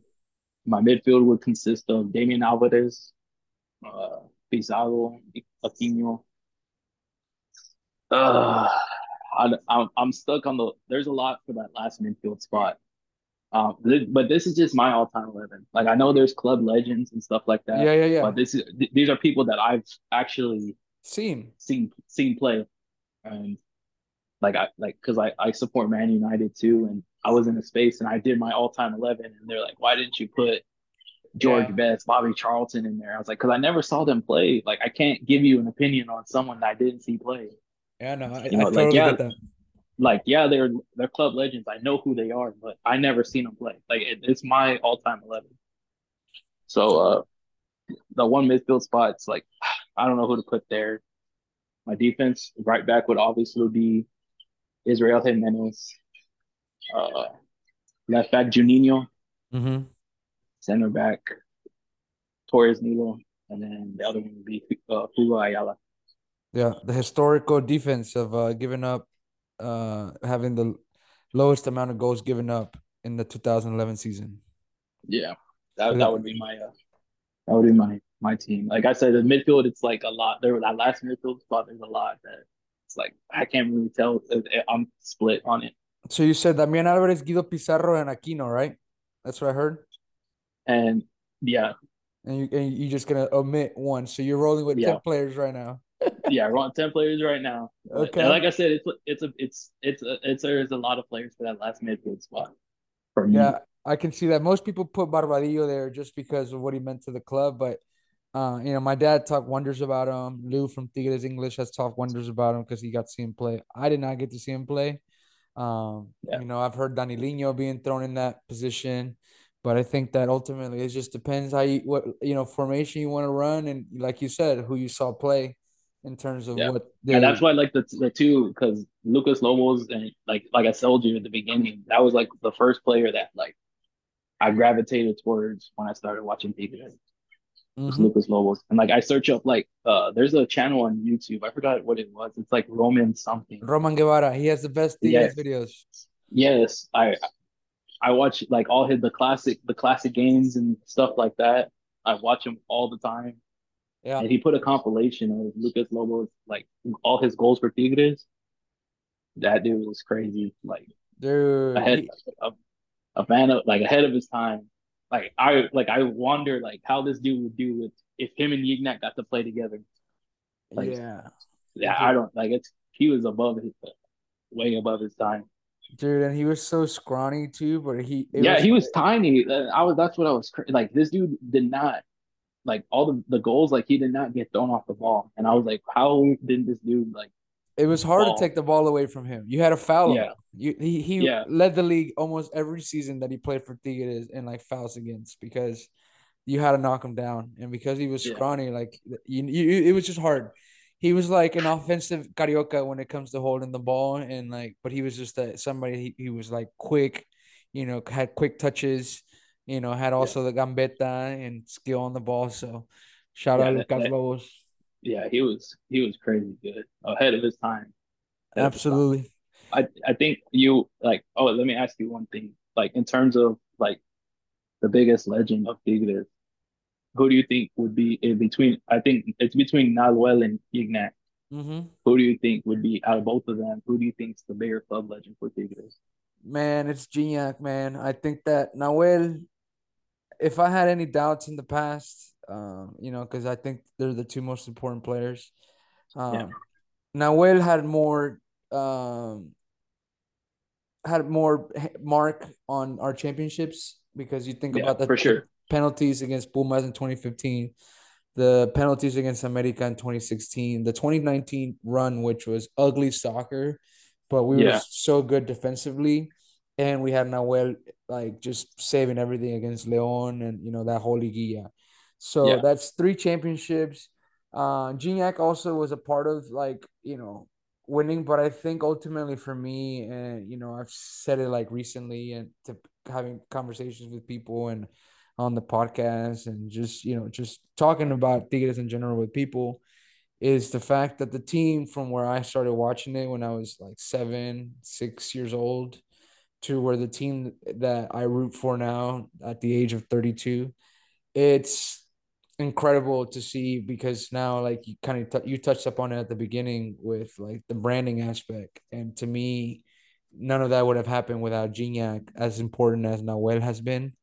my midfield would consist of Damian Alvarez, uh, Pizarro, Aquino. Uh, I, I'm stuck on the. There's a lot for that last midfield spot. Um, but this is just my all-time eleven. Like I know there's club legends and stuff like that. Yeah, yeah, yeah. But this is th- these are people that I've actually seen seen seen play, and like I like because I I support Man United too, and I was in a space and I did my all-time eleven, and they're like, why didn't you put George yeah. Best, Bobby Charlton in there. I was like, because I never saw them play. Like, I can't give you an opinion on someone that I didn't see play. Yeah, no, I, you know, I totally like, yeah, get that. Like, yeah, they're they're club legends. I know who they are, but I never seen them play. Like, it, it's my all time eleven. So, uh, the one midfield spot's like, I don't know who to put there. My defense, right back would obviously be Israel Jimenez. Uh, left back Juninho. Mm-hmm center back, Torres Nilo, and then the other one would be uh, Hugo Ayala. Yeah, the historical defense of uh, giving up, uh, having the lowest amount of goals given up in the 2011 season. Yeah, that, that would be my uh, that would be my my team. Like I said, the midfield, it's like a lot. There, that last midfield spot, there's a lot that it's like I can't really tell. I'm split on it. So you said Damian Alvarez, Guido Pizarro, and Aquino, right? That's what I heard. And yeah. And you and you're just gonna omit one. So you're rolling with yeah. ten players right now. Yeah, we're on ten players right now. Okay. And like I said, it's it's a it's it's a, it's there's a lot of players for that last midfield spot. For me. Yeah, I can see that. Most people put Barbadillo there just because of what he meant to the club, but uh, you know, my dad talked wonders about him. Lou from Tigres English has talked wonders about him because he got to see him play. I did not get to see him play. Um, yeah. you know, I've heard Danilinho being thrown in that position. But I think that ultimately it just depends how you what you know formation you want to run and like you said who you saw play in terms of yeah. what they, and that's why I like the the two because Lucas Lobos and like like I told you at the beginning that was like the first player that like I gravitated towards when I started watching Tigres. Mm-hmm. Lucas Lobos and like I search up like uh there's a channel on YouTube I forgot what it was it's like Roman something Roman Guevara he has the best yes. videos. Yes, I I watch like all his the classic the classic games and stuff like that. I watch him all the time. Yeah. And he put a compilation of Lucas Lobos like all his goals for Tigres. That dude was crazy. Like dude ahead he... a, a man of like ahead of his time. Like I like I wonder like how this dude would do with if him and Gignac got to play together. Like, yeah. Yeah, I don't like it's he was above his way above his time. Dude, and he was so scrawny too, but he yeah, was, he was tiny. Uh, I was that's what I was like. This dude did not like all the, the goals. Like he did not get thrown off the ball, and I was like, how did this dude like? It was hard ball? to take the ball away from him. You had a foul. Yeah, you, he he yeah. led the league almost every season that he played for Tigres in like fouls against because you had to knock him down, and because he was scrawny, like you, you, it was just hard he was like an offensive carioca when it comes to holding the ball and like but he was just a, somebody he, he was like quick you know had quick touches you know had also yeah. the gambeta and skill on the ball so shout yeah, out Lucas that, Lobos yeah he was he was crazy good ahead of his time ahead absolutely his time. I, I think you like oh let me ask you one thing like in terms of like the biggest legend of Tigres who do you think would be in between? I think it's between Nahuel and Gignac. Mm-hmm. Who do you think would be out of both of them? Who do you think is the bigger club legend for Tigres? Man, it's Gignac, man. I think that Nahuel, if I had any doubts in the past, um, you know, because I think they're the two most important players. Um, yeah. Nahuel had more, um, had more mark on our championships because you think Yeah, about the, for sure. penalties against Pumas in 2015, the penalties against America in 2016, the 2019 run, which was ugly soccer, but we were so good defensively, and we had Nahuel like just saving everything against Leon and you know that whole liguilla. So yeah, that's three championships. Uh, Gignac also was a part of like you know winning, but I think ultimately for me, and you know I've said it like recently and to having conversations with people and on the podcast and just you know just talking about Tigres in general with people is the fact that the team from where I started watching it when I was like seven, six years old to where the team that I root for now at the age of 32, it's incredible to see because now like you kind of t- you touched up on it at the beginning with like the branding aspect and to me none of that would have happened without Gignac as important as Nahuel has been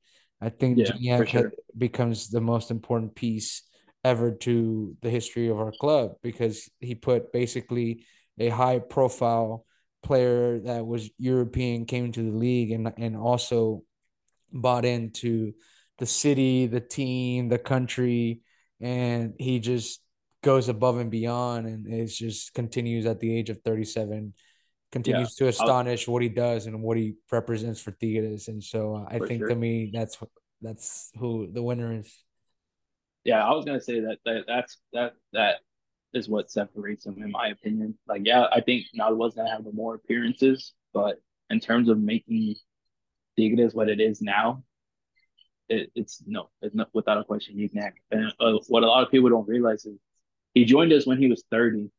I think yeah, Gignac sure. becomes the most important piece ever to the history of our club because he put basically a high profile player that was European came to the league and and also bought into the city, the team, the country, and he just goes above and beyond and it just continues at the age of 37 Yeah, continues to I was, astonish what he does and what he represents for Tigres. And so I think to me that's that's who the winner is. Yeah, I was gonna say that, that that's that that is what separates him, in my opinion. Like, yeah, I think Nod was gonna have the more appearances, but in terms of making Tigres what it is now, it, it's no, it's not without a question, Gignac. And uh, what a lot of people don't realize is he joined us when he was 30.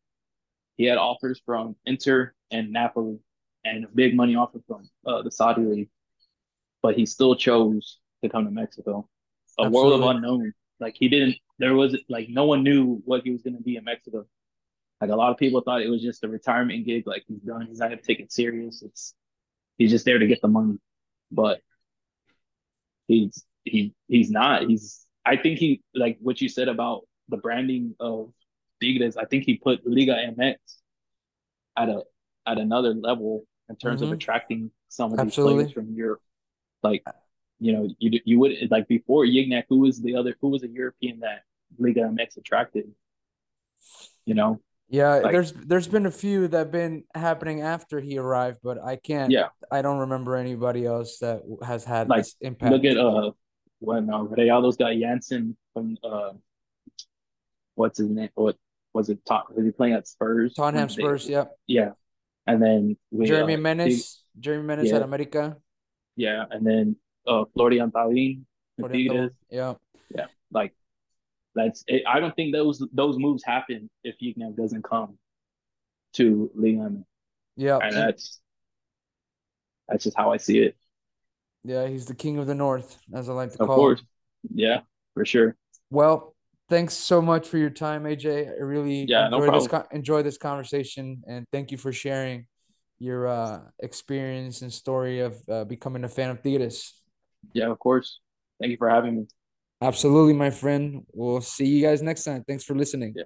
He had offers from Inter and Napoli, and a big money offer from uh, the Saudi league, but he still chose to come to Mexico. A world of absolutely unknown. Like he didn't. There was like no one knew what he was going to be in Mexico. Like a lot of people thought it was just a retirement gig. Like he's done. He's not going to take it serious. It's he's just there to get the money. But he's he he's not. He's I think he like what you said about the branding of Tigres. I think he put Liga MX at a at another level in terms of mm-hmm. attracting some of these players from Europe. Like you know, you you would like before Gignac, who was the other who was a European that Liga MX attracted? You know, Yeah, like there's there's been a few that have been happening after he arrived, but I can't yeah, I don't remember anybody else that has had like this impact. look at uh when uh, Rayado's got Janssen from uh what's his name? What was it? Top was he playing at Spurs Tottenham when they Spurs, yep. yeah, and then we Jeremy uh Menez, Jeremy Menez at America, yeah, and then uh Florian Thauvin, Tigres yeah. yeah, like that's it, I don't think those those moves happen if Gignac doesn't come to Liga Yeah, and that's that's just how I see it. yeah, he's the king of the north, as I like to Of call him. course, yeah, for sure. Well, thanks so much for your time, AJ. I really Yeah, no enjoy this problem. con enjoy this conversation and thank you for sharing your uh experience and story of uh, becoming a fan of Tigres. Yeah, of course. Thank you for having me. Absolutely, my friend. We'll see you guys next time. Thanks for listening. Yeah.